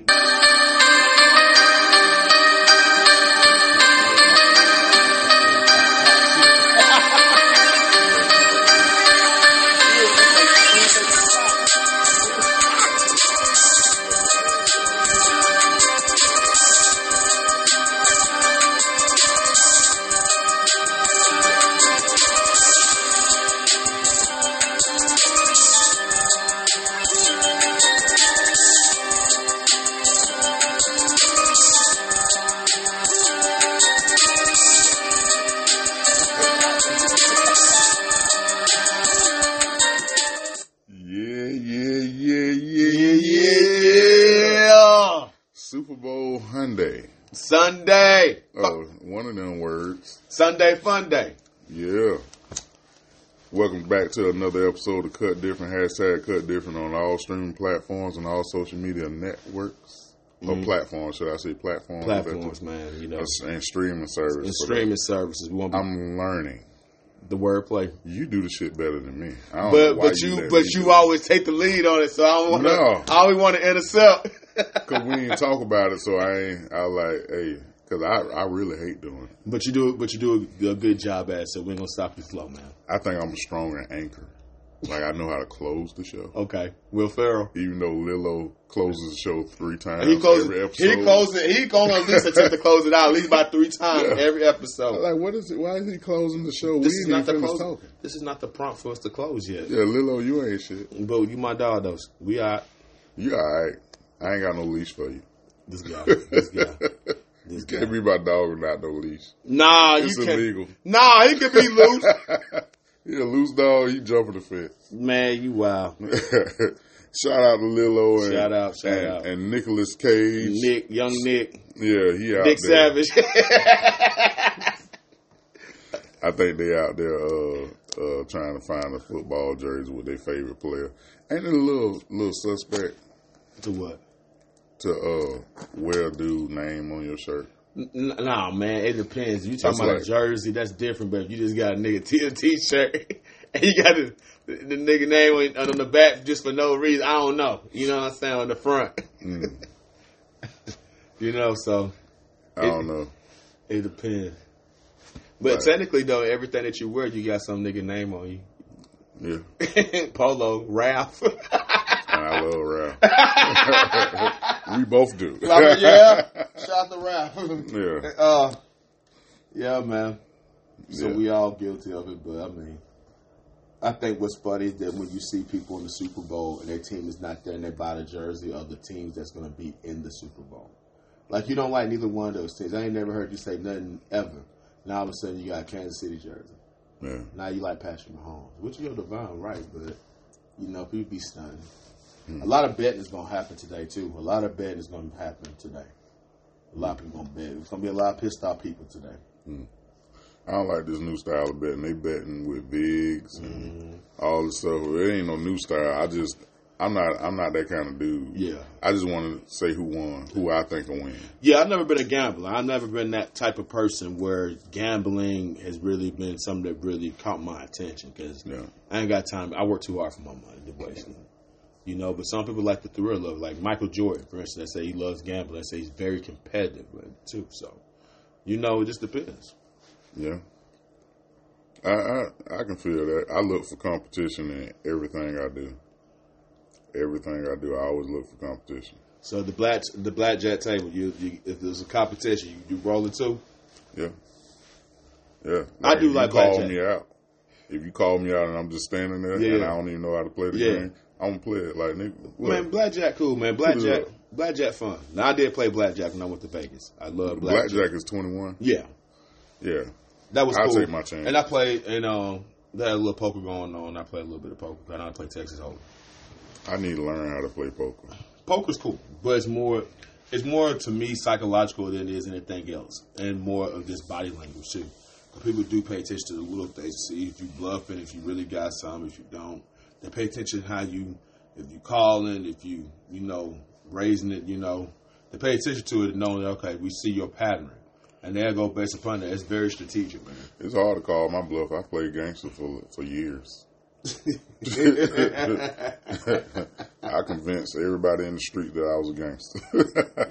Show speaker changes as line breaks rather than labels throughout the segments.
Yeah,
Sunday fun day.
Yeah. Welcome back to another episode of Cut Different. Hashtag Cut Different on all streaming platforms and all social media networks. Or mm-hmm. platforms, should I say platforms?
Platforms, man. You know,
And streaming service.
and streaming services. We.
I'm learning.
the wordplay.
You do the shit better than me. I don't know
But but you
let
but you always take the lead on it, so I don't want to.
No.
I always want to intercept.
Cause we didn't talk about it, so I ain't. I like, hey, cause I I really hate doing it.
but you do but you do a, a good job at it, so we ain't gonna stop your flow, man.
I think I'm a stronger anchor. Like I know how to close the show.
Okay, Will Ferrell.
Even though Lilo closes the show three times
He closes.
every episode.
He closes. He gonna at least attempt to close it out at least by three times
Yeah.
every episode.
Like, what is it? Why is he closing the show?
This
we
is not the close.
talking.
This is not the prompt for us to close yet.
Yeah, Lilo, you ain't shit.
But you my dog though. We are
You alright. I ain't got no leash for you.
this guy. This guy. This guy.
Can't be my dog without no leash.
Nah,
It's
you can't.
illegal.
Nah, he can be loose.
He a loose dog, he jumping the fence.
Man, you wild.
shout out to Lilo and
Shout out, shout
and,
out.
and Nicholas Cage.
Nick, young Nick,
Yeah, he out there.
Nick
there.
Savage.
I think they out there uh, uh, trying to find a football jersey with their favorite player. Ain't it a little little suspect
to what?
To uh, wear a dude name on your shirt?
N- n- Nah, man, it depends. You talking
That's
about
like-
a jersey, that's different. But if you just got a nigga t- a t-shirt and you got the, the nigga name on, on the back just for no reason, I don't know. You know what I'm saying? On the front,
Mm,
you know. So
I don't know.
it depends. But technically, though, everything that you wear, you got some nigga name on you.
Yeah,
Polo, Ralph.
I love Ralph. We both do.
yeah. Shout out to Ralph.
yeah.
Uh, yeah, man. So
Yeah.
we all guilty of it, but I mean, I think what's funny is that when you see people in the Super Bowl and their team is not there and they buy the jersey of the teams that's going to be in the Super Bowl. Like you don't like neither one of those teams. I ain't never heard you say nothing ever. Now all of a sudden you got Kansas City jersey.
Yeah.
Now you like Patrick Mahomes, which you're divine right, but you know people be stunned. A lot of betting is gonna happen today too. A lot of betting is gonna happen today. A lot of people gonna bet. It's gonna be a lot of pissed off people today.
I don't like this new style of betting. They betting with bigs and
Mm-hmm.
all this stuff. It ain't no new style. I just, I'm not, I'm not that kind of dude.
Yeah.
I just want to say who won, who I think will win.
Yeah, I've never been a gambler. I've never been that type of person where gambling has really been something that really caught my attention because
Yeah.
I ain't got time. I work too hard for my money to waste. You know, but some people like the thrill of. Like Michael Jordan, for instance, they say he loves gambling. They say he's very competitive too. So, you know, it just depends.
Yeah. I, I I can feel that. I look for competition in everything I do. Everything I do, I always look for competition.
So the black the blackjack table, you, you if there's a competition, you, you roll it too.
Yeah. Yeah.
I do like
call
blackjack.
me out. If you call me out and I'm just standing there
Yeah.
and I don't even know how to play the
Yeah.
game, I'm gonna play it like nigga. what?
Man, blackjack cool, man. Blackjack, blackjack fun. Now I did play blackjack when I went to Vegas. I love blackjack.
Blackjack is 21.
Yeah,
Yeah.
that was
I'll
cool.
take my chance.
And I played, and um, they had a little poker going on. I played a little bit of poker. I know I play Texas Hold'em.
I need to learn how to play poker.
Poker's cool, but it's more, it's more to me psychological than it is anything else, and more of this body language too. people do pay attention to the little things to see if you bluffing, if you really got some, if you don't. They pay attention how you, if you calling, if you, you know, raising it, you know. They pay attention to it and knowing, okay, we see your pattern. And they'll go based upon that. It's very strategic, man.
It's hard to call my bluff. I played gangster for for years. I convinced everybody in the street that I was a gangster.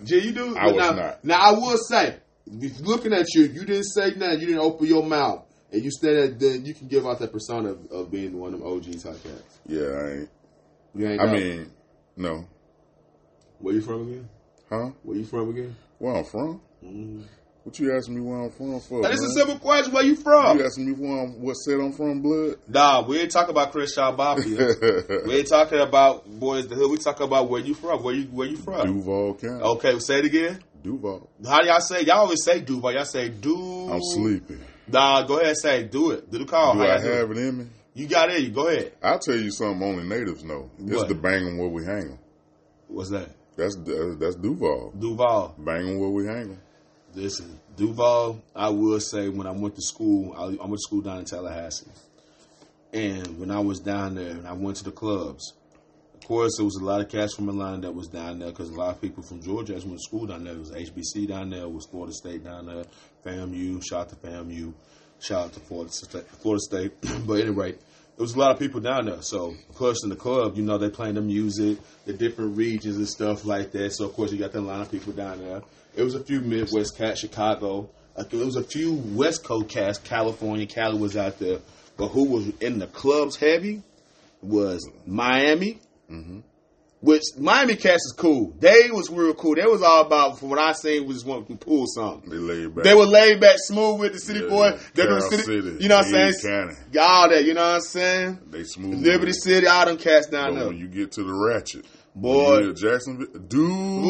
Yeah, you do.
I was
now,
not.
Now I will say, if looking at you, you didn't say nothing. You didn't open your mouth, and you said that. Then you can give out that persona of, of being one of them OG type cats.
yeah, I ain't.
You ain't.
I mean, no.
where you from again?
Huh?
Where you from again?
Where I'm from? Mm-hmm. What you asking me where I'm from for?
Is a simple question. Where you from?
You asking me where I'm, what set I'm from, blood?
Nah, we ain't talking about Crenshaw Mafia. we ain't talking about boys the hood. We talking about where you from. Where you where you from?
Duval County.
Okay, say it again.
Duval.
How do y'all say? Y'all always say Duval. Y'all say do.
I'm sleepy.
Nah, go ahead and say do it. Do the call.
Do I
it?
have it in me?
You got it. Go ahead.
I'll tell you something only natives know. It's
What?
the banging where we hang.
What's that?
That's that's Duval.
Duval.
Banging where we hang.
Listen, Duval. I will say when I went to school, I, I went to school down in Tallahassee, and when I was down there, and I went to the clubs. Course, there was a lot of cats from Atlanta that was down there because a lot of people from Georgia actually went to school down there. There was HBC down there, it was Florida State down there, FAMU. Shout out to FAMU. Shout out to Florida State. Florida State. but anyway, there was a lot of people down there. So, of course, in the club, you know, they playing the music, the different regions and stuff like that. So, of course, you got that line of people down there. It was a few Midwest cats, Chicago. It was a few West Coast cats, California, Cali was out there. But who was in the clubs heavy was Miami. Mm-hmm. Which Miami cats is cool. They was real cool. They was all about, from what I seen, was just wanting to pull something.
They laid back.
They were laid back, smooth with the city
Yeah,
boy. They were city,
City,
you know what I'm saying?
County.
All that, you know what I'm saying?
They smooth.
Liberty City, all them cats
But
down there.
when you get to the ratchet,
Boy.
Jacksonville,
Duval.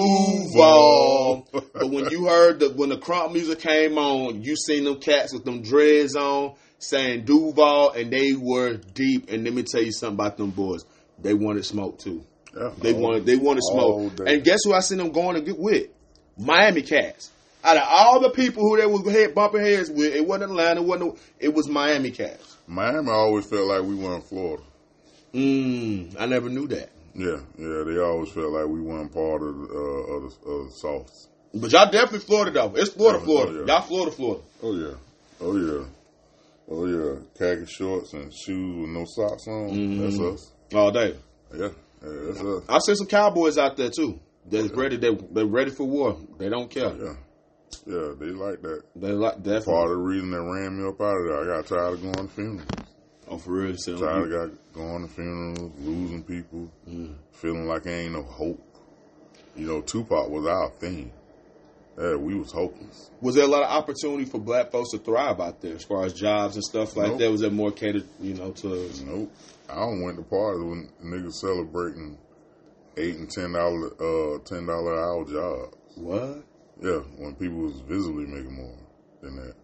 Duval.
but when you heard the when the crunk music came on, you seen them cats with them dreads on saying Duval, and they were deep. And let me tell you something about them boys. They wanted smoke too.
Yeah,
They
all-
wanted they wanted smoke.
day.
And guess who I seen them going to get with? Miami cats. Out of all the people who they was head bumping heads with, it wasn't Atlanta, it wasn't it was Miami cats.
Miami always felt like we were in Florida.
Mm, I never knew that.
Yeah, yeah, they always felt like we weren't part of the, uh, of the, of the South.
But y'all definitely Florida though. It's Florida,
Oh,
Florida.
oh, yeah.
Y'all Florida, Florida.
Oh yeah, oh yeah, oh yeah. Khaki shorts and shoes with no socks on.
Mm-hmm.
That's us.
All day.
Yeah, yeah.
I've seen some cowboys out there too. They're ready. They they're ready for war. They don't care.
Yeah, yeah, they like that.
They like definitely.
Part of the reason they ran me up out of there, I got tired of going to funerals.
Oh, for real. So,
Tired of got going to funerals, losing people,
Mm.
feeling like there ain't no hope. You know, Tupac was our thing. Yeah, we was hopeless.
was there a lot of opportunity for black folks to thrive out there as far as jobs and stuff like
Nope.
that? Was it more catered, you know, to
Nope. I don't went to parties when niggas celebrating eight and ten dollar uh ten dollar hour jobs.
what?
Yeah, when people was visibly making more than that.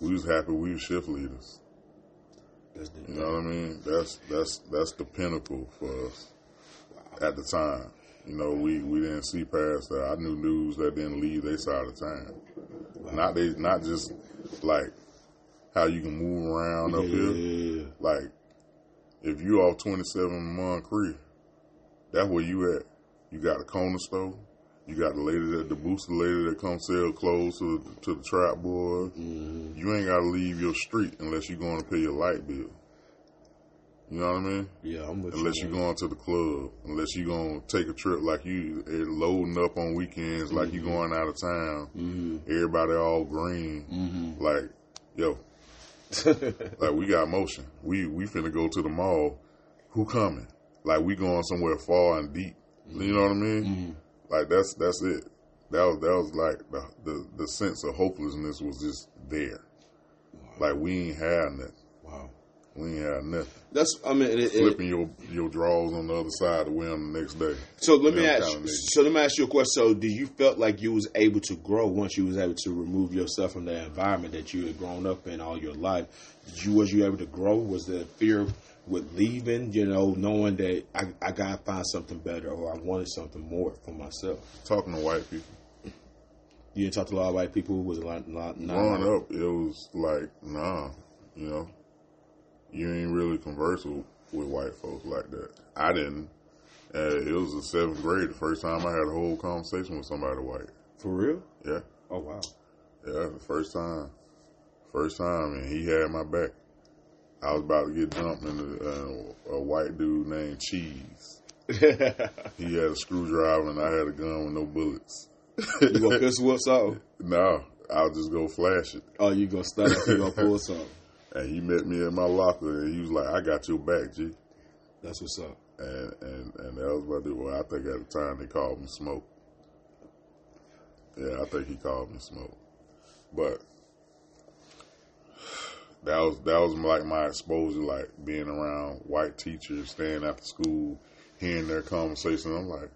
We was happy we was shift leaders.
That's the,
You know what I mean? That's that's that's the pinnacle for us at the time. You know, we, we didn't see past that. I knew dudes that didn't leave their side of town. Not they not just like how you can move around up here.
yeah.
Like if you off twenty seven Moncrief, that's where you at. You got a corner store. You got the lady that the booster lady that comes sell clothes to the, to the trap boy. Mm-hmm. You ain't got to leave your street unless you're going to pay your light bill. You know what I mean?
Yeah, I'm with
Unless
you.
you're going to the club, unless you're going to take a trip like you eh, loading up on weekends, like you mm-hmm. going out of town. Mm-hmm. Everybody all green, like yo, like we got motion. We we finna go to the mall. Who coming? Like we going somewhere far and deep. You know what I mean? Mm-hmm. Like that's that's it. That was that was like the, the the sense of hopelessness was just there. Like we ain't had nothing. We ain't had nothing.
That's I mean, it, it,
Flipping your your drawers on the other side to wear them the next day.
so let me ask.
kind of.
So let me ask you a question. So, did you felt like you was able to grow once you was able to remove yourself from the environment that you had grown up in all your life? Did you was you able to grow? Was there fear with leaving? You know, knowing that I, I gotta find something better or I wanted something more for myself.
Talking to white people.
You didn't talk to a lot of white people. Was a lot, lot not
Growing up, it was like, nah, you know, you ain't really converse with, white folks like that. I didn't. Uh, it was the seventh grade, the first time I had a whole conversation with somebody white.
for real.
Yeah,
Oh wow.
yeah, the first time. First time, and he had my back. I was about to get jumped into uh, a white dude named Cheese. he had a screwdriver and I had a gun with no bullets.
you gonna pistol whip something?
No, I'll just go flash it.
Oh, you gonna start? You gonna pull something?
And he met me in my locker and he was like, "I got your back, G."
That's what's up.
And and and that was what I did. Well, I think at the time they called me Smoke. Yeah, I think he called me Smoke. But that was that was like my exposure, like being around white teachers, staying after school, hearing their conversation. I'm like,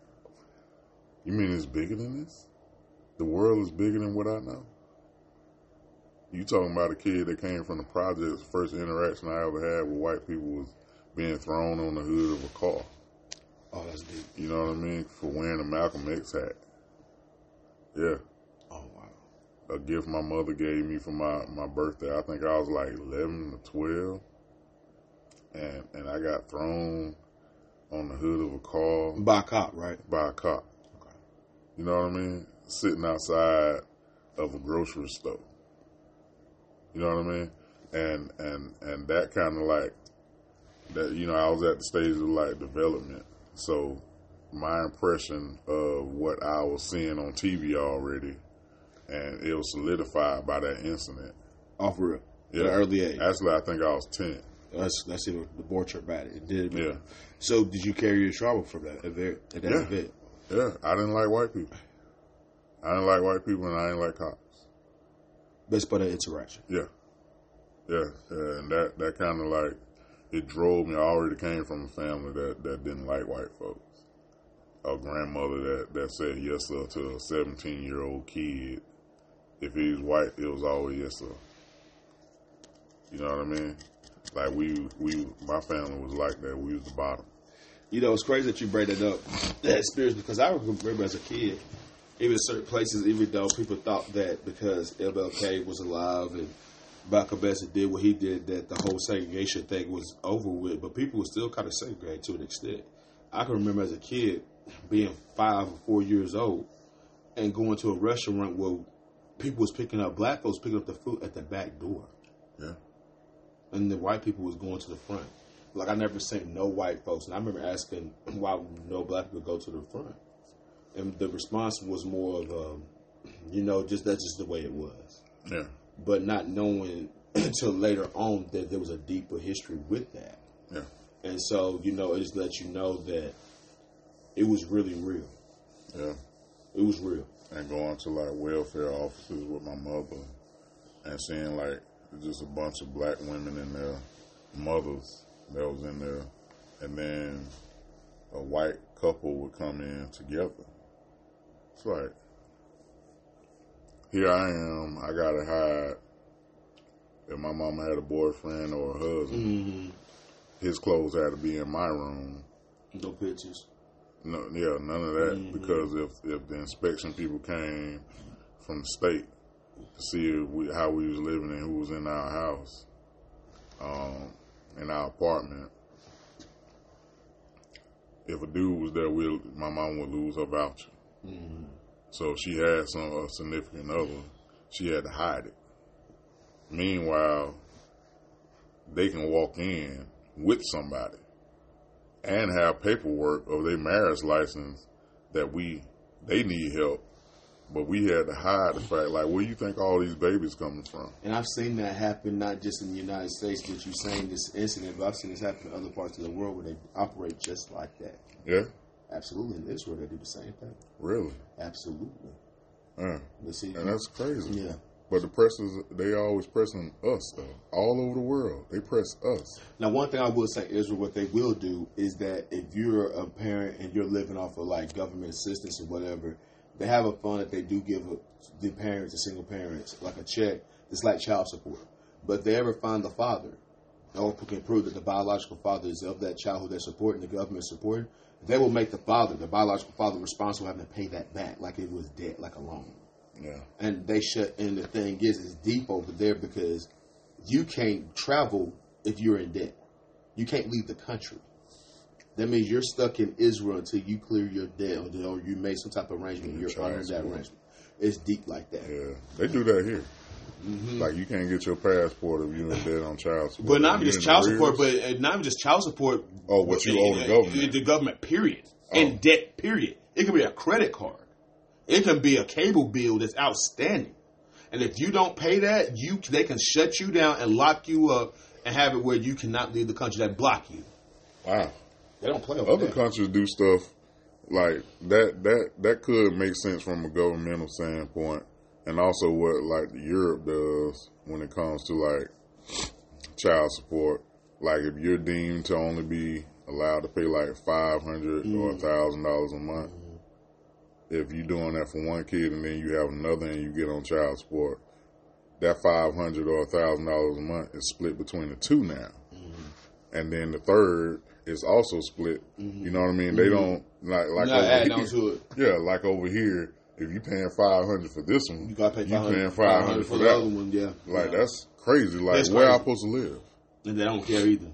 you mean it's bigger than this? The world is bigger than what I know. You talking about a kid that came from the projects? First interaction I ever had with white people was being thrown on the hood of a car.
Oh, that's deep.
You know what I mean? For wearing a Malcolm X hat. Yeah.
Oh wow.
A gift my mother gave me for my, my birthday. I think I was like eleven or twelve. And and I got thrown on the hood of a car
By a cop, right?
by a cop.
Okay.
You know what I mean? Sitting outside of a grocery store. You know what I mean? And and and that kind of like that. You know, I was at the stage of like development, so my impression of what I was seeing on TV already, and it was solidified by that incident.
Off real. At
Yeah.
an early age.
Actually, I think I was ten.
That's that's it. The board trip about it. It did.
Yeah.
So did you carry your trauma from that event? That
Yeah.
event?
Yeah, I didn't like white people. I didn't like white people, and I didn't like cops.
Best part of interaction.
Yeah, yeah, yeah. and that that kind of like it drove me. I already came from a family that that didn't like white folks. A grandmother that that said yes sir to a seventeen year old kid. If he was white, it was always yes sir. You know what I mean? Like we we my family was like that. We was the bottom.
You know, it's crazy that you bring that up, that experience, because I remember as a kid, even certain places, even though people thought that because MLK was alive and Malcolm X did what he did, that the whole segregation thing was over with, but people were still kind of segregated to an extent. I can remember as a kid being five or four years old and going to a restaurant where people was picking up, black folks picking up the food at the back door.
Yeah,
and the white people was going to the front. Like I never seen no white folks, and I remember asking why no black people go to the front, and the response was more of, um, you know, just that's just the way it was,
yeah,
but not knowing until later on that there was a deeper history with that,
yeah,
and so you know it just lets you know that it was really real.
yeah.
It was real.
and going to like welfare offices with my mother and seeing like just a bunch of black women and their mothers that was in there and then a white couple would come in together. It's like here I am, I gotta hide if my mama had a boyfriend or a husband,
Mm-hmm.
his clothes had to be in my room.
No pictures.
No, yeah, none of that because if if the inspection people came from the state to see if we, how we was living and who was in our house, um, in our apartment, if a dude was there, we my mom would lose her voucher. Mm-hmm. So if she had some a significant other, she had to hide it. Meanwhile, they can walk in with somebody and have paperwork of their marriage license that we they need help, but we had to hide the fact like where do you think all these babies coming from?
And I've seen that happen not just in the United States, but you're saying this incident, but I've seen this happen in other parts of the world where they operate just like that.
Yeah,
Absolutely. In Israel, they do the same thing.
really,
Absolutely.
Yeah.
But see,
and that's crazy.
yeah.
But the press is they always pressing us though, all over the world. They press us.
Now, one thing I will say, Israel, what they will do is that if you're a parent and you're living off of like government assistance or whatever, they have a fund that they do give the parents, the single parents, like a check. It's like child support. But if they ever find the father, or can prove that the biological father is of that child who they're supporting, the government supporting, they will make the father, the biological father, responsible having to pay that back like it was debt, like a loan
Yeah,
and they shut. And the thing is, it's deep over there because you can't travel if you're in debt. You can't leave the country. That means you're stuck in Israel until you clear your debt or, you make some type of arrangement. You're under that arrangement. It's deep like that.
yeah, they do that here. Like you can't get your passport if you're in debt on child support.
But not even just child support, but uh, not even just child support.
Oh, what you owe the
uh,
government.
The government, period.
Oh.
In debt, period. It can be a credit card. It can be a cable bill that's outstanding. And if you don't pay that, you they can shut you down and lock you up and have it where you cannot leave the country. That block you.
wow.
They don't play over
Other
that.
countries do stuff like that. That that could make sense from a governmental standpoint, and also what like Europe does when it comes to like child support. Like if you're deemed to only be allowed to pay like five hundred or a thousand dollars a month, if you're doing that for one kid and then you have another and you get on child support, that five hundred or a thousand dollars a month is split between the two now mm-hmm. and then the third is also split. Mm-hmm. You know what I mean? They mm-hmm. don't like like
Not
over here-
on to it.
Yeah, like over here, if you paying five hundred for this one,
You gotta pay
you
500,
paying five hundred for
the
that
other
one.
Yeah,
Like
Yeah.
that's crazy. Like
That's
where I
crazy.
supposed to live?
and they don't care either.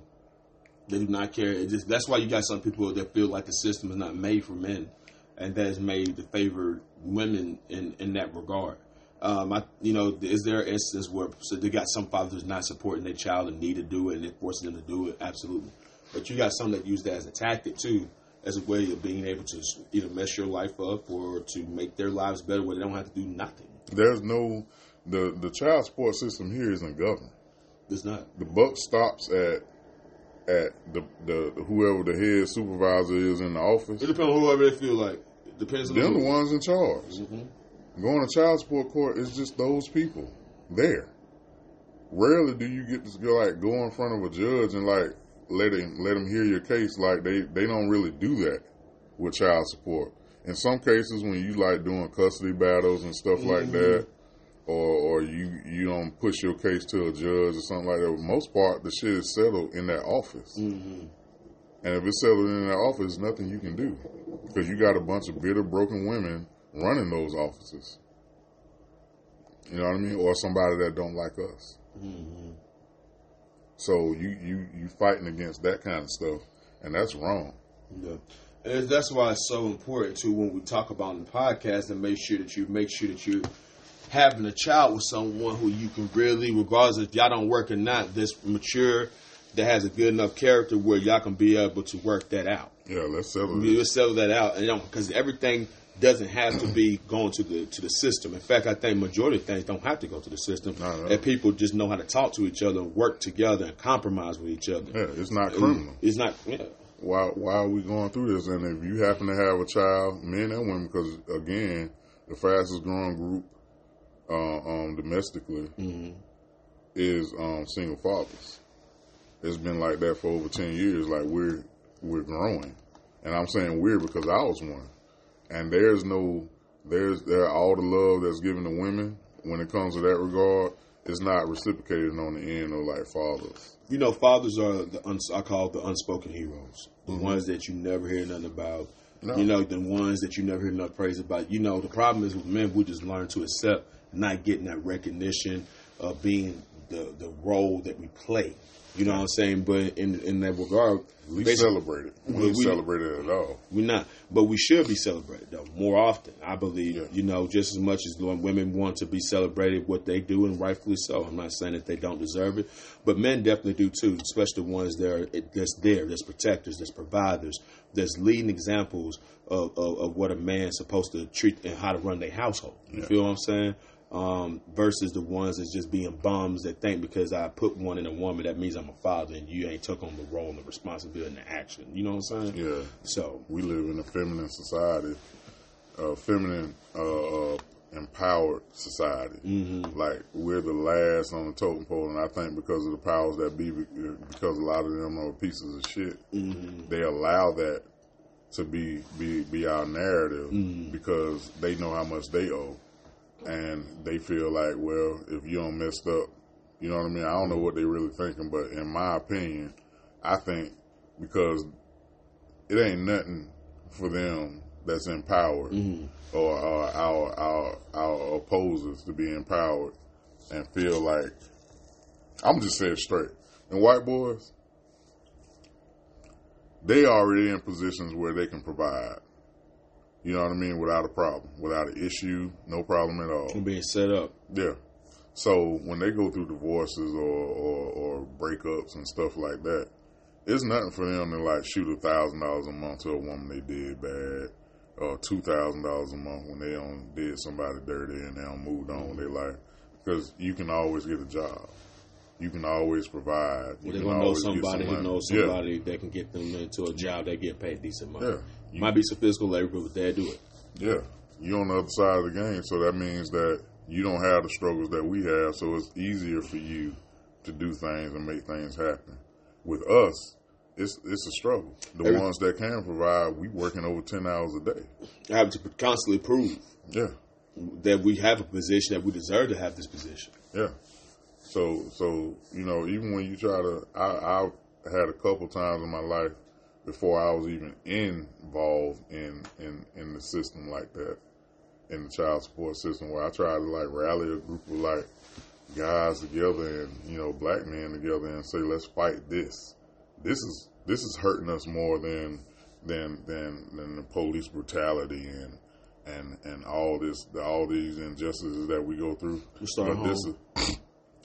They do not care. It just that's why you got some people that feel like the system is not made for men, and that is made to favor women in in that regard. Um, I, you know, is there an instance where so they got some fathers not supporting their child and need to do it and they're forcing them to do it? Absolutely, but you got some that use that as a tactic too, as a way of being able to either mess your life up or to make their lives better where they don't have to do nothing.
There's no the the child support system here isn't governed.
It's not.
The buck stops at at the the whoever the head supervisor is in the office.
It depends on whoever they feel like. It depends on
They're the ones in charge.
Mm-hmm.
Going to child support court is just those people there. Rarely do you get to go like go in front of a judge and like let him let him hear your case. Like they they don't really do that with child support. In some cases, when you like doing custody battles and stuff like mm-hmm. that, or or you you don't push your case to a judge or something like that. For most part, the shit is settled in that office. Mm-hmm. And if it's settled in that office, nothing you can do because you got a bunch of bitter, broken women running those offices. You know what I mean, or somebody that don't like us. Mm-hmm. So you you you fighting against that kind of stuff, and that's wrong.
Yeah. And that's why it's so important too when we talk about in the podcast and make sure that you make sure that you're having a child with someone who you can really, regardless if y'all don't work or not, that's mature, that has a good enough character where y'all can be able to work that out.
Yeah, let's settle
will settle that out, and because everything doesn't have to be going to the to the system. In fact, I think majority of things don't have to go to the system. And people just know how to talk to each other, work together, and compromise with each other.
Yeah, it's not criminal.
It's not. Yeah.
why why are we going through this? And if you happen to have a child, men and women, because again, the fastest growing group uh, um, domestically is um, single fathers. It's been like that for over ten years. Like we're we're growing, and I'm saying we're because I was one. And there's no there's there all the love that's given to women when it comes to that regard is not reciprocated on the end of like fathers.
You know, fathers are the uns- I call the unspoken heroes, the
Mm-hmm.
ones that you never hear nothing about.
No.
You know, the ones that you never hear enough praise about. You know, the problem is with men, we just learn to accept not getting that recognition of being the the role that we play. You know what I'm saying? But in in that regard,
We celebrate it. We,
We-
celebrate it at all.
we're not, but we should be celebrated though more often. I believe,
Yeah.
you know, just as much as women want to be celebrated, what they do, and rightfully so. I'm not saying that they don't deserve it, but men definitely do too, especially the ones that are that's there, that's protectors, that's providers, that's leading examples of, of, of what a man's supposed to treat and how to run their household. You
Yeah.
feel what I'm saying? Um, versus the ones that's just being bums that think because I put one in a woman that means I'm a father and you ain't took on the role and the responsibility and the action. You know what I'm saying?
Yeah.
So
we live in a feminine society, a feminine, uh, uh, empowered society. Mm-hmm. Like we're the last on the totem pole, and I think because of the powers that be, because a lot of them are pieces of shit, they allow that to be be be our narrative because they know how much they owe, and they feel like, well, if you don't messed up, you know what I mean. I don't know what they really thinking, but in my opinion, I think because it ain't nothing for them that's empowered or uh, our our our opposers to be empowered and feel like I'm just saying straight. And white boys, they already in positions where they can provide. You know what I mean? Without a problem, without an issue, no problem at all.
being set up.
Yeah. So when they go through divorces or, or, or breakups and stuff like that, it's nothing for them to like shoot a thousand dollars a month to a woman they did bad, or two thousand dollars a month when they on did somebody dirty and they don't moved on with their life. Because you can always get a job, you can always provide. You
Well, they're
can
gonna know somebody
some
who knows
Yeah.
somebody that can get them into a job that get paid decent money.
Yeah. You-
Might be some physical labor, but they do it.
Yeah, you're on the other side of the game, so that means that you don't have the struggles that we have, so it's easier for you to do things and make things happen. With us, it's it's a struggle. The
Every-
ones that can provide, we working over ten hours a day.
I have to constantly prove
Yeah,
that we have a position that we deserve to have this position.
yeah. So so you know, even when you try to, I I've had a couple times in my life before I was even involved in in in the system like that, in the child support system, where I tried to like rally a group of like guys together and you know black men together and say let's fight this. This is this is hurting us more than than than than the police brutality and and and all this all these injustices that we go through.
Start
But this is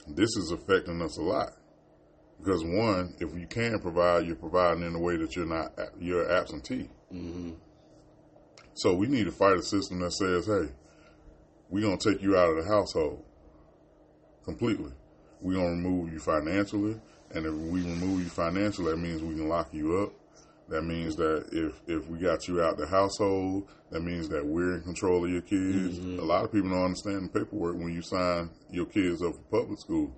this is affecting us a lot because one, if you can provide, you're providing in a way that you're not you're absentee.
hmm
So we need to fight a system that says, "Hey, we're gonna take you out of the household completely. We're gonna remove you financially, and if we remove you financially, that means we can lock you up. That means that if if we got you out the household, that means that we're in control of your kids. Mm-hmm. A lot of people don't understand the paperwork when you sign your kids up for public school.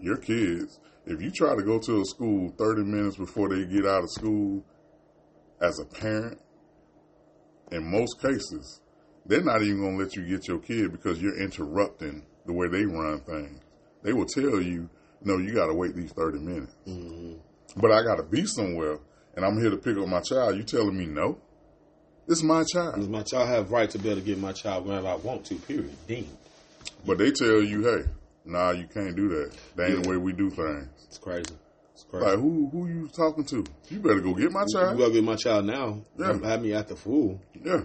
Your kids, if you try to go to a school 30 minutes before they get out of school, as a parent, in most cases, they're not even going to let you get your kid because you're interrupting the way they run things. They will tell you, no, you got to wait these 30 minutes. Mm-hmm. But I got to be somewhere and I'm here to pick up my child. You telling me no? It's my child.
Does my child have right to be able to get my child whenever I want to? Period. Dean.
But they tell you, hey, nah, you can't do that. That ain't the way we do things.
It's crazy. It's crazy.
Like, who who you talking to? You better go get my
You
child.
gotta get my child now.
Yeah.
Have me at the fool.
Yeah.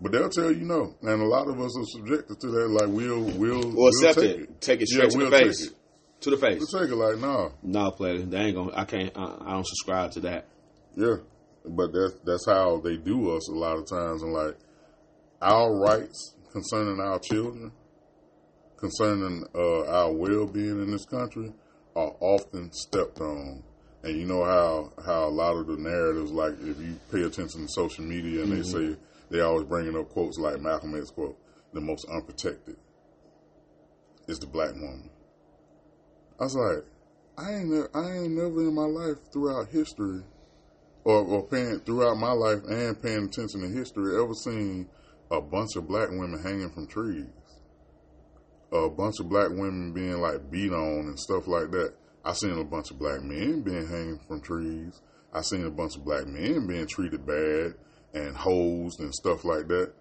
But they'll tell you no. And a lot of us are subjected to that. Like, we'll, we'll,
Or
we'll
accept
take
it. Take it
Yeah,
to
we'll
the face.
it.
To the face.
We'll take it like, nah.
No, player. They ain't gonna. I can't. I, I don't subscribe to that.
Yeah, but that's that's how they do us a lot of times, and like our rights concerning our children, concerning uh, our well being in this country, are often stepped on. And you know how how a lot of the narratives, like if you pay attention to social media, and they say they always bringing up quotes like Malcolm X quote, "The most unprotected is the black woman." I was like, I ain't I ain't never in my life throughout history or, or paying throughout my life and paying attention to history, ever seen a bunch of black women hanging from trees, a bunch of black women being like beat on and stuff like that. I seen a bunch of black men being hanging from trees. I seen a bunch of black men being treated bad and hosed and stuff like that.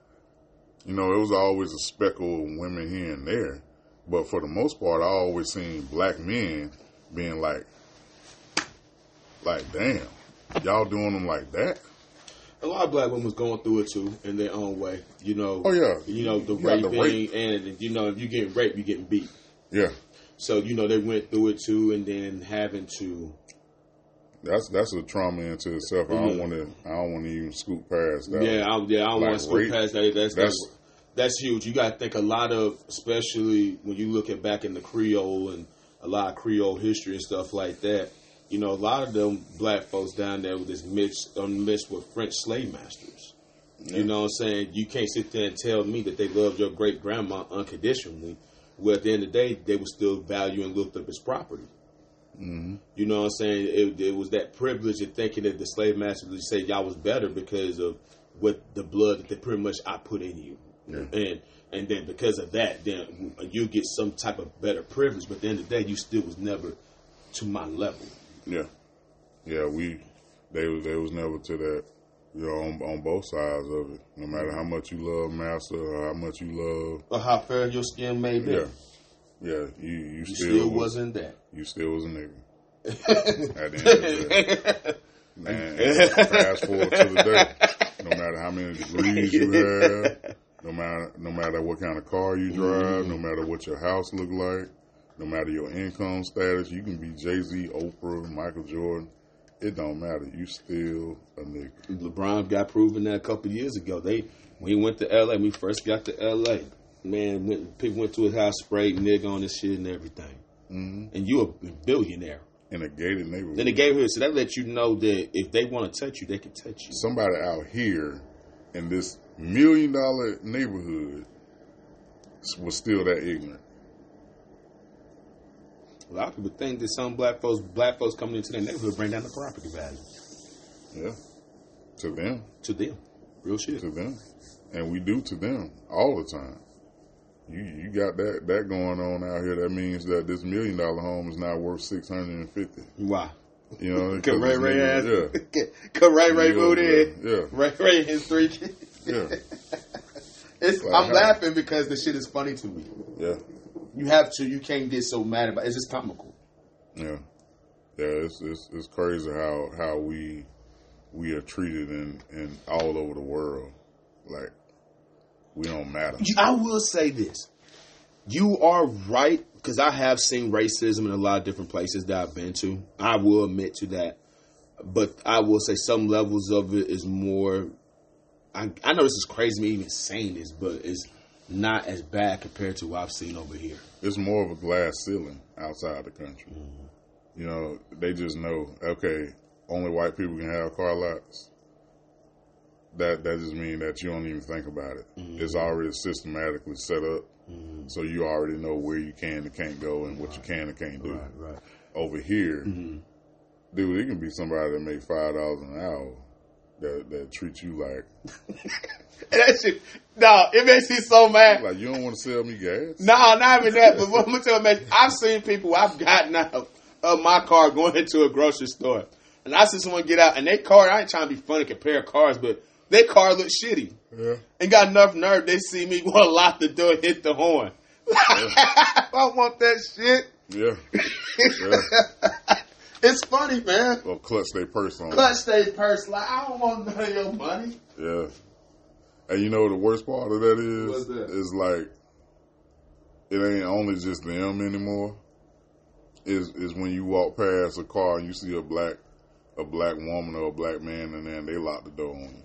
You know, it was always a speckle of women here and there, but for the most part, I always seen black men being like, like, damn, y'all doing them like that?
A lot of black women was going through it too in their own way. You know.
Oh, yeah.
You know the
You got the
raping
rape.
and you know if you get raped, you getting beat.
Yeah,
So you know they went through it too, and then having to.
that's that's a trauma into itself. I don't want to. I don't want to even scoot past that.
Yeah, I, yeah, I don't
Like
want to scoot
rape,
past that. That's that's
that's-
that's huge. You got to think a lot of, especially when you look at back in the Creole and a lot of Creole history and stuff like that. You know, a lot of them black folks down there with this mixed, unmixed with French slave masters. You know what I'm saying? You can't sit there and tell me that they loved your great grandma unconditionally. Well, at the end of the day, they would still value and looked up as property.
hmm
You know what I'm saying? It, it was that privilege of thinking that the slave masters would say y'all was better because of what the blood that they pretty much I put in you,
Yeah.
and and then because of that, then you get some type of better privilege. But at the end of the day, you still was never to my level.
Yeah, yeah. We they was they was never to that. You know, on, on both sides of it. No matter how much you love master or how much you love,
Or how fair your skin may be,
yeah, yeah. You you,
you
still,
still
was,
wasn't that.
You still was a nigga. At the end of the. Man, fast forward to the day. No matter how many degrees you have, no matter no matter what kind of car you drive, no matter what your house look like, No matter your income status, you can be Jay Z, Oprah, Michael Jordan. It don't matter. You still a nigga.
LeBron got proven that a couple years ago. They when he went to LA, when we first got to LA, man, went, people went to his house, sprayed nigga on his shit and everything. Mm-hmm. And you a billionaire.
In a gated neighborhood.
Then they gated her so that let you know that if they want to touch you, they can touch you.
Somebody out here in this million dollar neighborhood was still that ignorant.
A lot of people think that some black folks, black folks coming into their neighborhood bring down the property value.
Yeah, to them.
To them, real shit.
To them, and we do to them all the time. You you got that that going on out here. That means that this million dollar home is now worth six hundred and fifty.
Why?
You know,
Cause Ray Ray has,
yeah.
Cause Ray Ray moved in.
Yeah.
Ray Ray and his three kids.
Yeah.
It's,
Like
I'm
how-
laughing because the shit is funny to me.
Yeah.
You have to. You can't get so mad about. it. It's just comical.
Yeah, yeah, it's it's, it's crazy how how we we are treated in in all over the world. Like we don't matter.
I will say this. You are right because I have seen racism in a lot of different places that I've been to. I will admit to that, but I will say some levels of it is more. I, I know this is crazy me even saying this, but it's not as bad compared to what I've seen over here.
It's more of a glass ceiling outside the country. Mm-hmm. You know, they just know okay, only white people can have car lots. That that just means that you don't even think about it. Mm-hmm. It's already systematically set up, mm-hmm. so you already know where you can and can't go and what you can and can't do.
right.
over here, dude, it can be somebody that make five dollars an hour that that treats you like
And that shit, no, it makes me so mad.
like you don't want to sell me gas.
No, not even that. But what I'm gonna tell you, man, I've seen people. I've gotten out of my car going into a grocery store, and I see someone get out, and their car. I ain't trying to be funny, compare cars, but their car looks shitty.
Yeah,
And got enough nerve. They see me want to lock the door, hit the horn. I want that shit.
yeah, yeah.
It's funny, man.
Or clutch their purse on.
Clutch their purse. Like I don't want none of your money.
Yeah. And you know the worst part of that is
What's that?
is like it ain't only just them anymore. Is is when you walk past a car and you see a black a black woman or a black man and then they lock the door on you.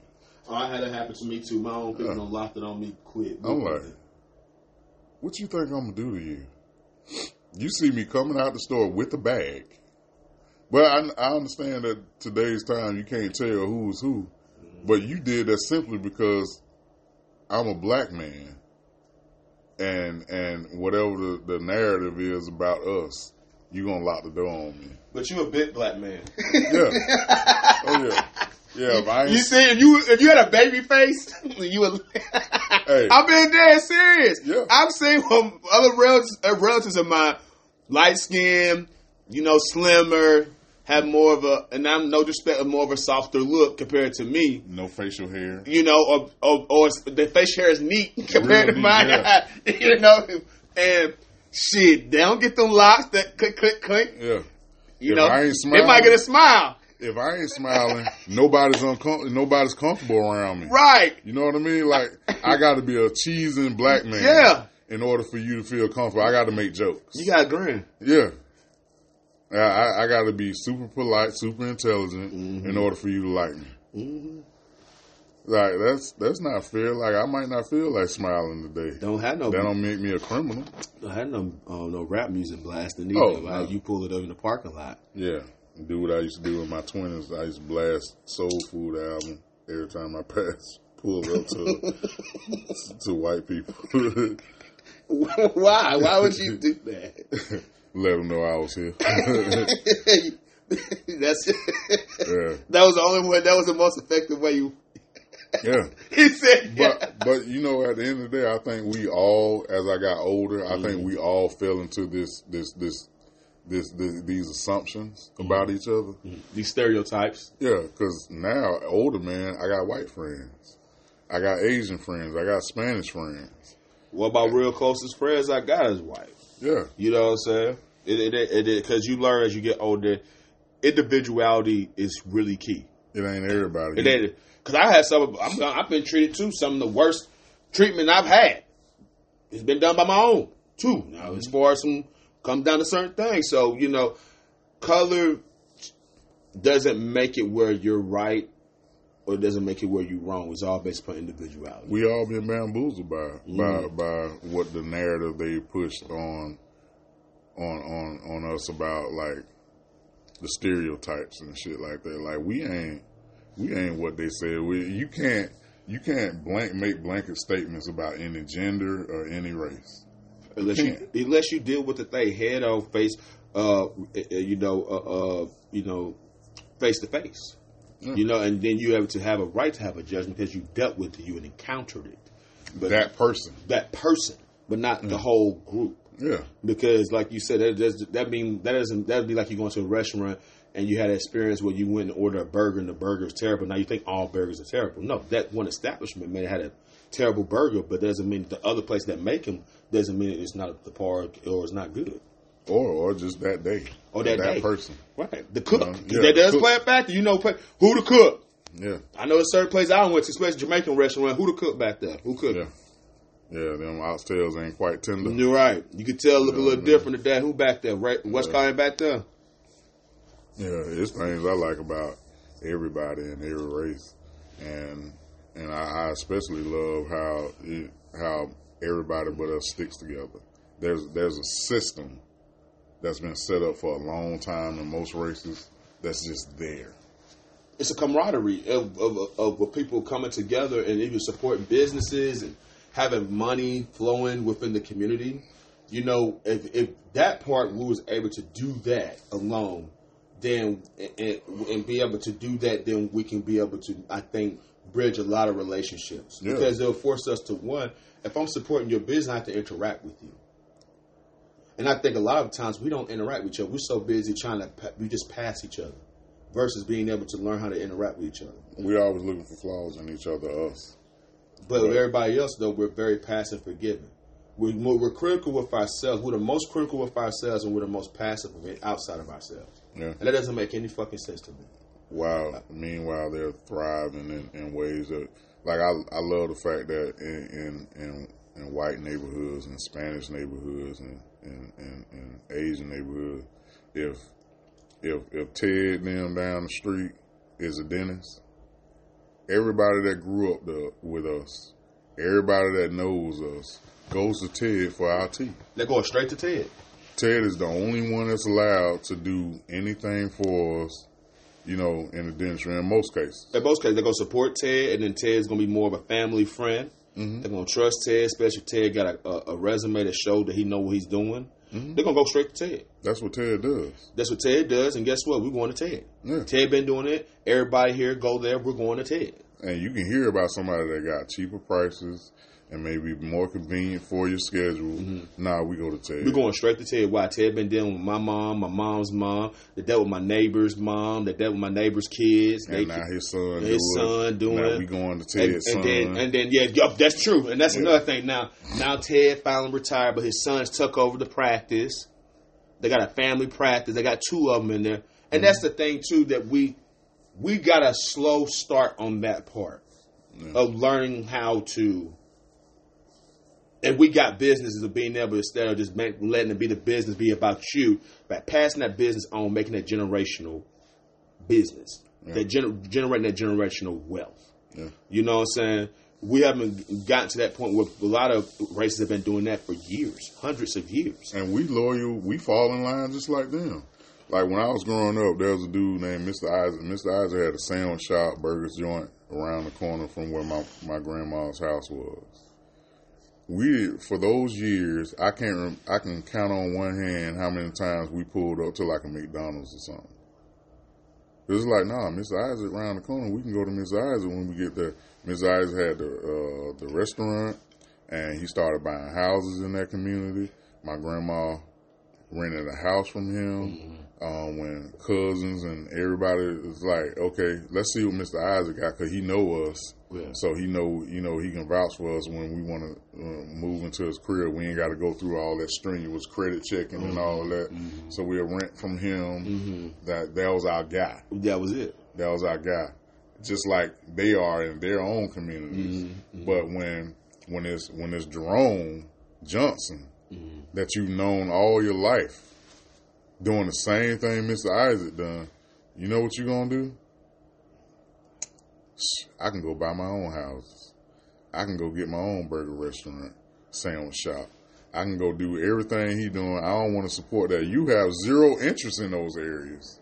Oh, I had it happen to me too. My own people
Yeah.
done locked it on me quick.
I'm like, what you think I'm gonna do to you? You see me coming out the store with a bag, but I, I understand that today's time you can't tell who's who. But you did that simply because I'm a black man, and and whatever the, the narrative is about us, you gonna lock the door on me.
but you a big black man.
Yeah, oh yeah, yeah. If I
You see, if you if you had a baby face, you would.
Hey.
I'm being dead serious.
Yeah.
I've seen um, other relatives, uh, relatives of mine, light skin, you know, slimmer, have more of a, and I'm no disrespect, more of a softer look compared to me.
no facial hair.
You know, or or, or the facial hair is neat compared
Real
to mine.
yeah.
you know, and shit, they don't get them locks that click click click.
Yeah.
You
If
know,
I ain't
they might get a smile.
If I ain't smiling, nobody's uncom- nobody's comfortable around me.
Right.
You know what I mean? Like I got to be a cheesing black man.
Yeah.
In order for you to feel comfortable, I got to make jokes.
You got a grin.
yeah. I, I, I got to be super polite, super intelligent
Mm-hmm.
in order for you to like me. Like that's that's not fair. Like I might not feel like smiling today.
Don't have no
That don't make me a criminal.
I had no uh, no rap music blasting either.
Oh,
Like,
no.
You pull it up in the parking lot.
Yeah. Do what I used to do in my twenties. I used to blast Soul Food album every time I pass pull up to to white people.
Why? Why would you do that?
Let them know I was here.
That's
yeah,
that was the only way. That was the most effective way. You
yeah.
he said,
But but you know, at the end of the day, I think we all, as I got older, I think mm. we all fell into this this this this, this these assumptions mm. about each other. Mm.
these stereotypes.
Yeah, because now older man, I got white friends, I got Asian friends, I got Spanish friends.
What about real closest friends I got is white?
Yeah,
You know what I'm saying? It it because you learn as you get older, individuality is really key.
it ain't everybody.
It ain't because I had some. I'm, I've been treated too. Some of the worst treatment I've had. It's been done by my own too. Now as far as some Comes down to certain things. So you know, color doesn't make it where you're right or it doesn't make it where you're wrong. It's all based upon individuality.
We all been bamboozled by by by what the narrative they pushed on on on on us about like the stereotypes and shit like that. Like we ain't we ain't what they said. We you can't you can't blank make blanket statements about any gender or any race.
unless you unless you deal with the thing head on face, uh, uh, you know, uh, uh, you know, face to face. Mm. You know, and then you have to have a right to have a judgment because you dealt with it, you had encountered it. But
That person.
that person, but not the mm. whole group.
Yeah.
Because, like you said, that does, that mean that doesn't that'd be like you going to a restaurant and you had an experience where you went and ordered a burger and the burger is terrible. Now you think all burgers are terrible. No, that one establishment may have had a terrible burger, but doesn't mean the other place that make them doesn't mean it's not the par or it's not good.
Or or just that day.
Or that day.
person.
Right, the cook
yeah,
that does
cook.
play a factor. You know, play, who the cook?
Yeah.
I know a certain place I went to, especially Jamaican restaurant. Who the cook back there? Who cooked?
Yeah. Yeah, them oxtails ain't quite tender.
You're right. You could tell look a little different that. Who back there? Right, what's
Yeah.
calling back there?
Yeah, it's things I like about everybody in every race, and and I, I especially love how it, how everybody but us sticks together. There's there's a system that's been set up for a long time in most races that's just there.
it's a camaraderie of, of, of, of people coming together and even supporting businesses and having money flowing within the community. You know, if, if that part we was able to do that alone, then and, and be able to do that, then we can be able to, I think, bridge a lot of relationships
Yeah.
because they'll force us to one. If I'm supporting your business, I have to interact with you. And I think a lot of times we don't interact with each other. We're so busy trying to, pa- we just pass each other versus being able to learn how to interact with each other.
We're always looking for flaws in each other, us.
But
Right.
with everybody else, though, we're very passive forgiving. We're, we're critical with ourselves. We're the most critical with ourselves, and we're the most passive of it outside of ourselves.
Yeah.
And that doesn't make any fucking sense to me.
While meanwhile they're thriving in, in ways that, like I, I love the fact that in in, in, in white neighborhoods and Spanish neighborhoods and and, and, and Asian neighborhoods, if if if Ted them down the street is a dentist, everybody that grew up the, with us, everybody that knows us, goes to Ted for our teeth.
They're going straight to Ted.
Ted is the only one that's allowed to do anything for us, you know, in the dentistry in most cases.
In most cases, they're going to support Ted, and then Ted's going to be more of a family friend. Mm-hmm. They're going to trust Ted, especially Ted got a, a, a resume that showed that he know what he's doing. Mm-hmm. They're going to go straight to Ted.
That's what Ted does.
That's what Ted does, and guess what? We're going to Ted.
Yeah.
Ted been doing it. Everybody here go there. We're going to Ted.
And you can hear about somebody that got cheaper prices and maybe more convenient for your schedule. Mm-hmm. Nah, we go to Ted.
We're going straight to Ted. Why Ted been dealing with my mom, my mom's mom, that dealt with my neighbor's mom, that dealt with my neighbor's kids. They,
now his son,
his
do
son doing
Now
it.
we going to
and,
Ted's
and
son.
then and then yeah, yup, that's true. And that's
Yeah.
another thing. Now now Ted finally retired, but his sons took over the practice. They got a family practice. They got two of them in there, and mm-hmm. that's the thing too that we we got a slow start on that part of learning how to. And we got businesses of being able to instead of just make, letting it be the business be about you, but passing that business on, making that generational business, that gener- generating that generational wealth.
Yeah.
You know what I'm saying? We haven't gotten to that point where a lot of races have been doing that for years, hundreds of years.
And we loyal, we fall in line just like them. Like when I was growing up, there was a dude named Mr. Isaac. Mr. Isaac had a sandwich shop, burgers joint around the corner from where my, my grandma's house was. We for those years, I can't rem- I can count on one hand how many times we pulled up to like a McDonald's or something. It was like, nah, Mr. Isaac around the corner. We can go to Mr. Isaac when we get there. Mr. Isaac had the uh, the restaurant, and he started buying houses in that community. My grandma rented a house from him. Um, when cousins and everybody was like, okay, let's see what Mr. Isaac got because he know us,
Yeah.
so he know you know he can vouch for us when we want to uh, move into his career. We ain't got to go through all that strenuous credit checking and all of that. Mm-hmm. So we'll rent from him. Mm-hmm. That that was our guy.
That was it.
That was our guy. Just like they are in their own communities. But when when it's when it's Jerome Johnson mm-hmm. that you've known all your life doing the same thing Mr. Isaac done, you know what you're gonna do? I can go buy my own houses. I can go get my own burger restaurant, sandwich shop. I can go do everything he doing. I don't want to support that. You have zero interest in those areas,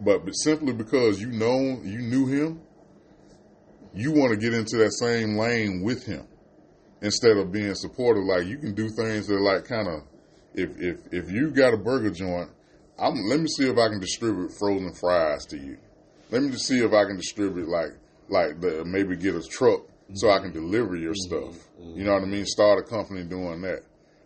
but, simply because you know you knew him, you want to get into that same lane with him instead of being supportive. Like you can do things that like kind of if if if you got a burger joint, I'm let me see if I can distribute frozen fries to you. Let me just see if I can distribute like like the maybe get a truck so I can mm-hmm. deliver your mm-hmm. stuff. Mm-hmm. You know what I mean? Start a company doing that.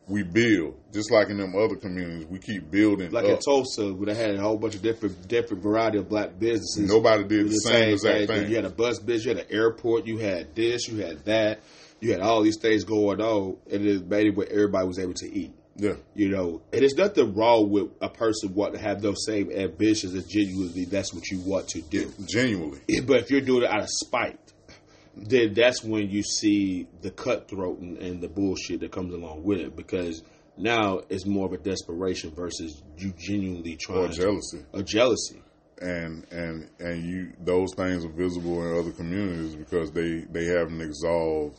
We build just like in them other communities. We keep building.
Like
up.
in Tulsa, where they had a whole bunch of different different variety of black businesses.
Nobody did the, the same, exact thing.
You had a bus business, you had an airport, you had this, you had that, you had all these things going on, and it made it where everybody was able to eat.
Yeah.
You know, and it's nothing wrong with a person wanting to have those same ambitions and genuinely that's what you want to do.
Genuinely.
But if you're doing it out of spite, then that's when you see the cutthroat and, and the bullshit that comes along with it because now it's more of a desperation versus you genuinely trying
or jealousy.
To, a jealousy.
And and and you those things are visible in other communities because they they haven't exalted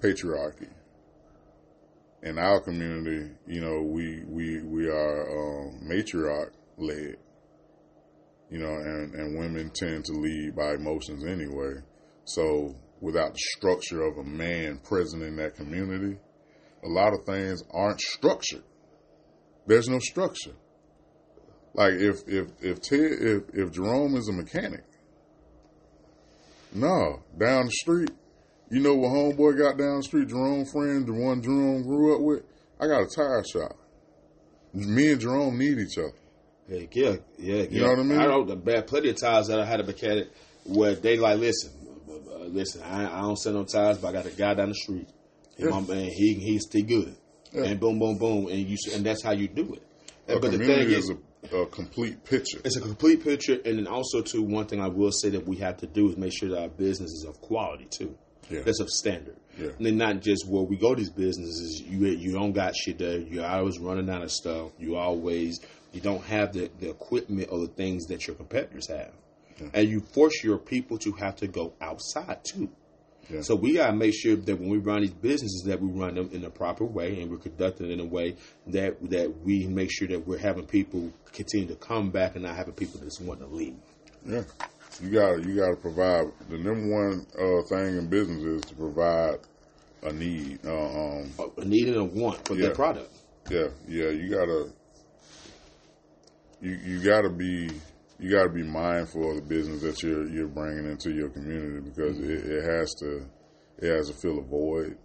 patriarchy in our community, you know, we we we are um, matriarch led, you know, and and women tend to lead by emotions anyway. So without the structure of a man present in that community, a lot of things aren't structured. There's no structure. Like if if if Ted if if Jerome is a mechanic, no, down the street you know what homeboy got down the street, Jerome friend, the one Jerome grew up with? I got a tire shop. Me and Jerome need each other.
Heck yeah, yeah, yeah.
You know what I mean?
I know the bad plenty of times that I had a mechanic where they like, listen, listen, I, I, don't sell no tires, but I got a guy down the street. And yeah. my he he's still good. Yeah. And boom, boom, boom, and you and that's how you do it.
A but the thing is, is a, a, complete picture.
It's a complete picture, and then also too, one thing I will say that we have to do is make sure that our business is of quality too yeah. that's of standard.
Yeah.
And then not just where we go these businesses, you you don't got shit there. You're always running out of stuff. You always you don't have the, the equipment or the things that your competitors have. Yeah. And you force your people to have to go outside too. Yeah. So we gotta make sure that when we run these businesses that we run them in the proper way and we're conducting in a way that that we make sure that we're having people continue to come back and not having people that just want to leave.
Yeah you got you got to provide the number one uh, thing in business is to provide a need, uh, um,
a need and a want for yeah, their product.
Yeah, yeah, you gotta you you gotta be you gotta be mindful of the business that you're you're bringing into your community because mm-hmm. it, it, has to it has to fill a void.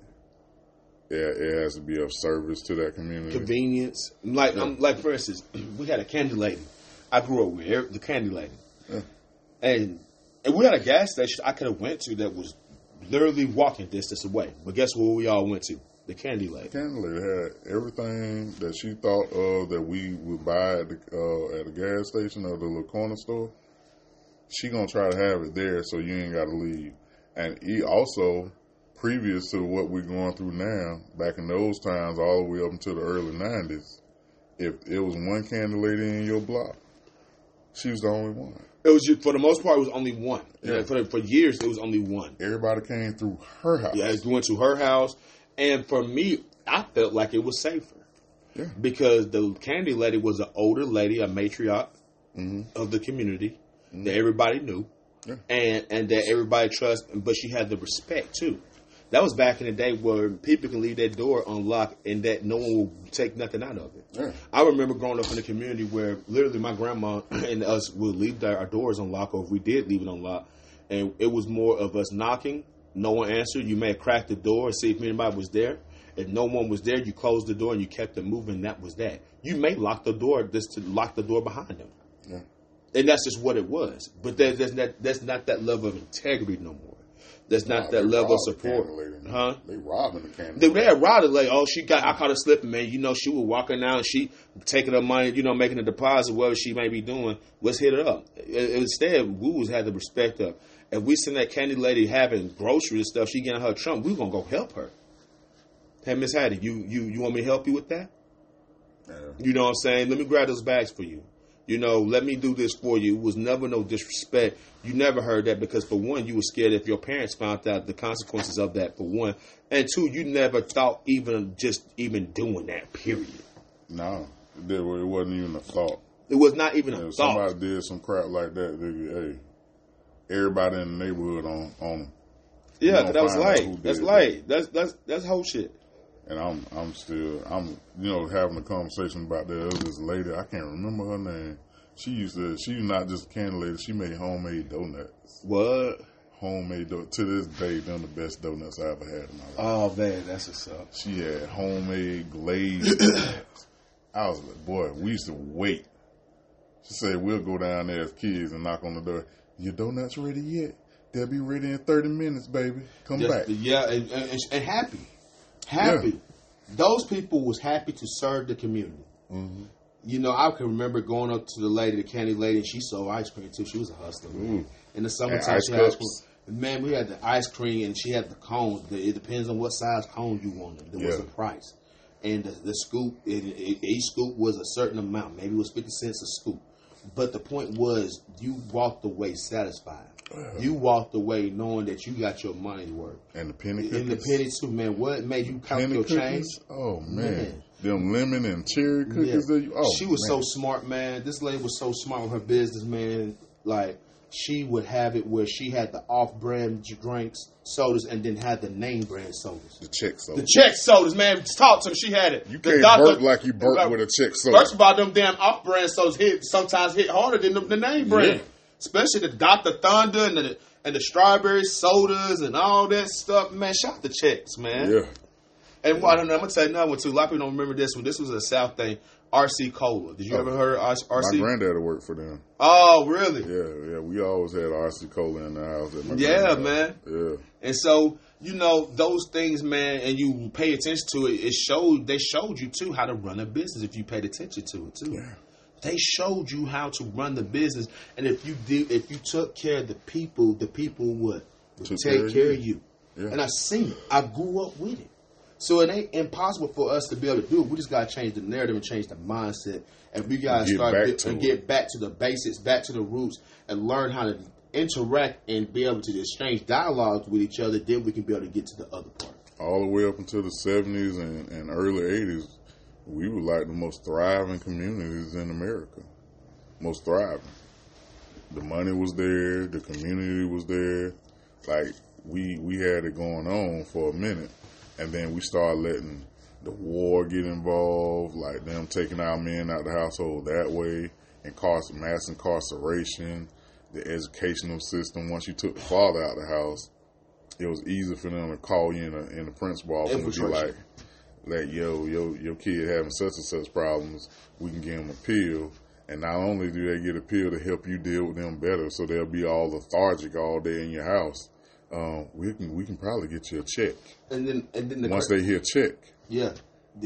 It, it has to be of service to that community.
Convenience, like yeah. um, like for instance, we had a candy lady. I grew up with the candy lady. And and we had a gas station I could have went to that was literally walking distance away. But guess where we all went to? The Candy Lady.
Candy Lady had everything that she thought of that we would buy at the uh, at the gas station or the little corner store. She gonna try to have it there, so you ain't got to leave. And he also, previous to what we're going through now, back in those times, all the way up until the early '90s, if it was one Candy Lady in your block, she was the only one.
It was just, for the most part, it was only one. Yeah. For for years, it was only one.
Everybody came through her house.
Yeah, it went to her house, and for me, I felt like it was safer.
Yeah.
Because the candy lady was an older lady, a matriarch mm-hmm. of the community mm-hmm. that everybody knew,
yeah.
and and that everybody trusted. But she had the respect too. That was back in the day where people can leave their door unlocked and that no one will take nothing out of it.
Yeah.
I remember growing up in a community where literally my grandma and us would leave our doors unlocked, or if we did leave it unlocked, and it was more of us knocking. No one answered. You may have cracked the door and see if anybody was there. If no one was there, you closed the door and you kept it moving. That was that. You may lock the door just to lock the door behind them.
Yeah.
And that's just what it was. But that, that's, not, that's not that level of integrity no more. That's not nah, that level of support. Huh?
They robbing the candy.
They, they had robbed it like, oh, she got. I caught her slipping, man. You know, she was walking out, she taking her money, you know, making a deposit, whatever she may be doing. Let's hit her up. Instead, we was had the respect of. If we send that candy lady having groceries and stuff, she getting her trunk, we gonna go help her. Hey, Miss Hattie, you you you want me to help you with that? You know what I'm saying? Let me grab those bags for you. You know, let me do this for you. It was never no disrespect. You never heard that because for one, you were scared if your parents found out the consequences of that for one. And two, you never thought even just even doing that, period.
No, it wasn't even a thought.
It was not even a
If
thought.
somebody did some crap like that, they, hey, everybody in the neighborhood on on
yeah, that was light. That's light. That's that's that's whole shit.
And I'm I'm still I'm you know having a conversation about that. There was this lady I can't remember her name. She used to she's not just a candy lady. She made homemade donuts.
What?
Homemade donuts. To this day, them the best donuts I ever had in my life.
Oh man, that's what's up.
She had homemade glazed donuts. I was like, boy, we used to wait. She said we'll go down there as kids and knock on the door. Your donuts ready yet? They'll be ready in thirty minutes, baby. Come
Just-
back.
Yeah, and, and, and happy, happy. Those people was happy to serve the community.
Mm-hmm.
You know, I can remember going up to the lady, the candy lady, and she sold ice cream too. She was a hustler. Man. In the summertime, she had ice cream. Man, we had the ice cream, and she had the cones. It depends on what size cone you wanted. There was a price, and the, the scoop, it, it, each scoop was a certain amount. Maybe it was fifty cents a scoop. But the point was, you walked away satisfied. Uh-huh. You walked away knowing that you got your money's worth.
And the penny cookies.
In the penny too, man. What made you count
penny
your change?
Oh man.
Man.
them lemon and cherry
Yeah.
cookies. That you, oh,
she was
man.
so smart, man. This lady was so smart with her business, man. Like she would have it where she had the off-brand drinks, sodas, and then had the name brand sodas.
the Chek soda.
The Chek sodas, man. Talk to me. She had it.
you
The
can't
doctor-
burp like you burp uh, with a Chek soda.
First of all, them damn off-brand sodas hit sometimes hit harder than the, the name brand,
Yeah.
especially the Dr. Thunder and the and the strawberry sodas and all that stuff. Man, shout the Cheks, man.
yeah,
And well, I don't know. I'm gonna tell you another one too. A lot of people don't remember this one. This was a South thing. RC Cola. Did you
Oh.
ever heard of
my
RC?
granddad worked for them.
Oh, really?
Yeah, yeah. We always had RC cola in the house. At my
Yeah, man.
Yeah,
And so you know those things, man, and you pay attention to it. It showed they showed you too how to run a business if you paid attention to it too.
Yeah.
They showed you how to run the business, and if you did, if you took care of the people, the people would, would take
care of
care
you.
of you.
Yeah.
And I seen it. I grew up with it. So it ain't impossible for us to be able to do it. We just gotta change the narrative and change the mindset, and we gotta
Get
start
back to
and get back to the basics, back to the roots, and learn how to interact and be able to exchange dialogues with each other. Then we can be able to get to the other part.
all the way up until the seventies and, and early eighties, we were like the most thriving communities in America. Most thriving. The money was there, the community was there. Like we we had it going on for a minute, and then we started letting the war get involved, like them taking our men out the household that way, and cost mass incarceration, the educational system. Once you took the father out of the house, it was easy for them to call you in a in the principal office and be like, like, yo, yo, your kid having such and such problems, we can give him a pill. And not only do they get a pill to help you deal with them better, so they'll be all lethargic all day in your house. Um, we can we can probably get you a check
And then and then the
once
cur-
they hear check.
yeah,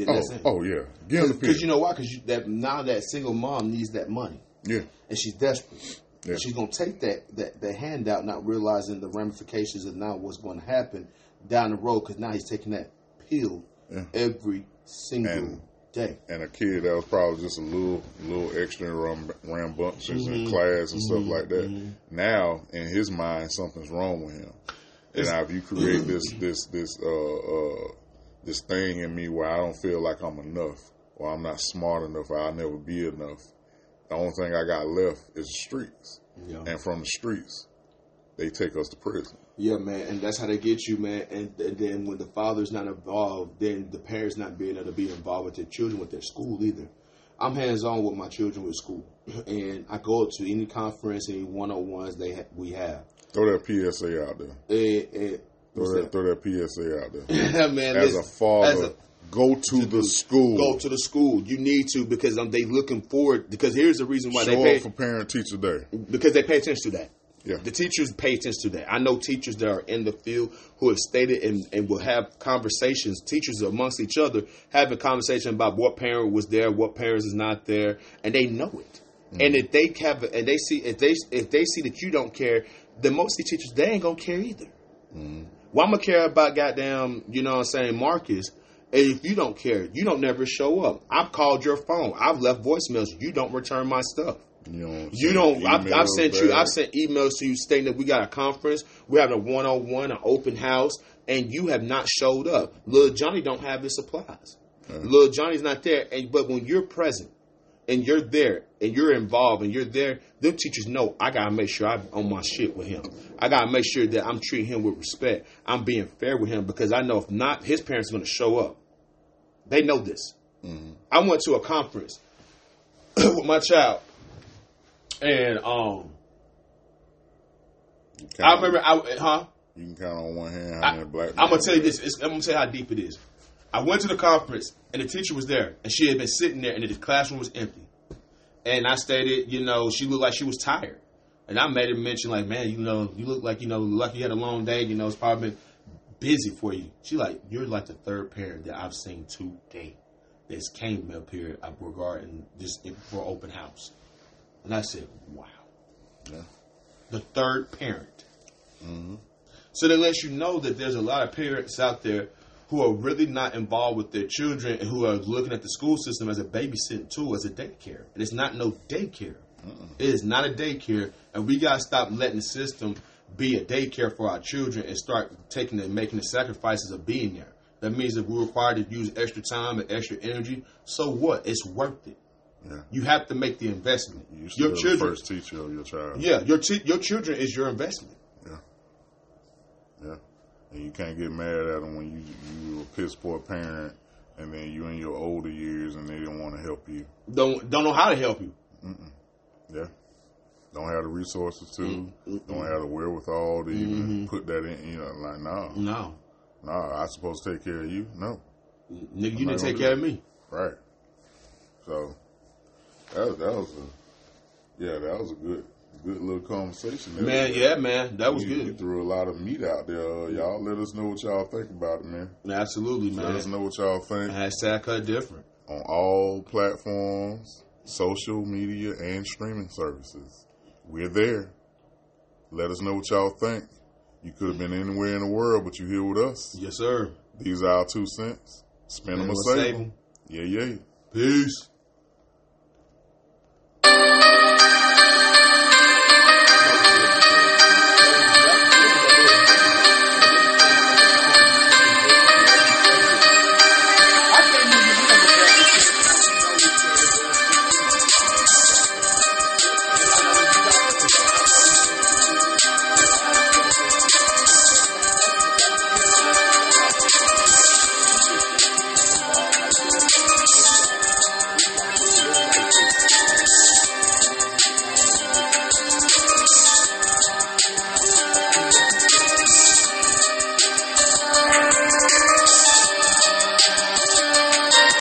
Oh, oh yeah, give them the.
Because you know why? Because that now that single mom needs that money.
yeah,
and she's desperate.
Yeah.
She's gonna take that, that that handout, not realizing the ramifications of now what's going to happen down the road. Because now he's taking that pill
Yeah.
every single
And-
day.
and a kid that was probably just a little little extra ram, rambunctious
Mm-hmm.
in class and stuff like that. Now in his mind something's wrong with him. And now if you create this this this uh uh this thing in me where I don't feel like I'm enough or I'm not smart enough or I'll never be enough. The only thing I got left is the streets.
Yeah.
And from the streets, they take us to prison.
Yeah, man, and that's how they get you, man. And, and then when the father's not involved, then the parents not being able to be involved with their children with their school either. I'm hands on with my children with school, and I go to any conference, any one on ones they ha- we have.
Throw that PSA out there.
And, and,
Throw that,
that?
throw that PSA out there.
man,
As a father,
as a-
go to the school.
go to the school. You need to because um, they looking forward. Because here's the reason why
Show
they pay
for Parent Teacher Day.
because they pay attention to that.
Yeah.
The teachers pay attention to that. I know teachers that are in the field who have stated and, and will have conversations, teachers amongst each other, having conversation about what parent was there, what parents is not there, and they know it. And mm-hmm. if they have, and they see, if they if they see that you don't care, then most of the teachers they ain't gonna care either. Well, I'm gonna care about goddamn, you know what I'm saying, Marcus, if you don't care, you don't never show up. I've called your phone. I've left voicemails. You don't return my stuff.
You don't.
You don't. I've, I've sent you. I've sent emails to you stating that we got a conference. We're having a one on one, an open house, and you have not showed up. Little Johnny don't have his supplies. Little Johnny's not there. And but when you're present and you're there and you're involved and you're there, them teachers know I gotta make sure I'm on my shit with him. I gotta make sure that I'm treating him with respect. I'm being fair with him because I know if not, his parents are gonna show up. They know this. I went to a conference with my child, and um, I remember, I huh?
You can count on one hand
I,
black.
I'm gonna tell you this. It's, I'm gonna tell you how deep it is. I went to the conference and the teacher was there, and she had been sitting there, and the classroom was empty. And I stated, you know, she looked like she was tired, and I made her mention, like, man, you know, you look like you know, like you had a long day. You know, it's probably been busy for you. She like, you're like the third parent that I've seen today that's came up here uh, regarding this for open house. And I said, wow,
Yeah.
the third parent. Mm-hmm. So that lets you know that there's a lot of parents out there who are really not involved with their children and who are looking at the school system as a babysitting tool, as a daycare. And it's not no daycare. It is not a daycare, and we gotta stop letting the system be a daycare for our children and start taking and making the sacrifices of being there. That means if we're required to use extra time and extra energy, so what? It's worth it.
Yeah.
You have to make the investment.
You
your children,
first teacher of your child.
yeah, your chi- your children is your investment.
Yeah. Yeah. And you can't get mad at them when you you a piss poor parent, and then you in your older years and they don't want to help you.
Don't don't know how to help you.
Yeah. Don't have the resources to.
Mm-hmm.
Don't have the wherewithal to even put that in. You know, like no,
No,
no. I supposed to take care of you. No.
nigga, you didn't take care of me.
Right. So that that was a yeah that was a good good little conversation. there.
Man, yeah, man, that was
We- We
good.
threw a lot of meat out there. Uh, y'all let us know what y'all think about it, man.
Absolutely, man.
Let us know what y'all think
Hashtag cut different.
on all platforms, social media, and streaming services. We're there. Let us know what y'all think. You could have been anywhere in the world, but you're here with us.
Yes, sir.
These are our two cents. Spend them or save
save
'em.
'em.
Yeah, yeah.
Peace.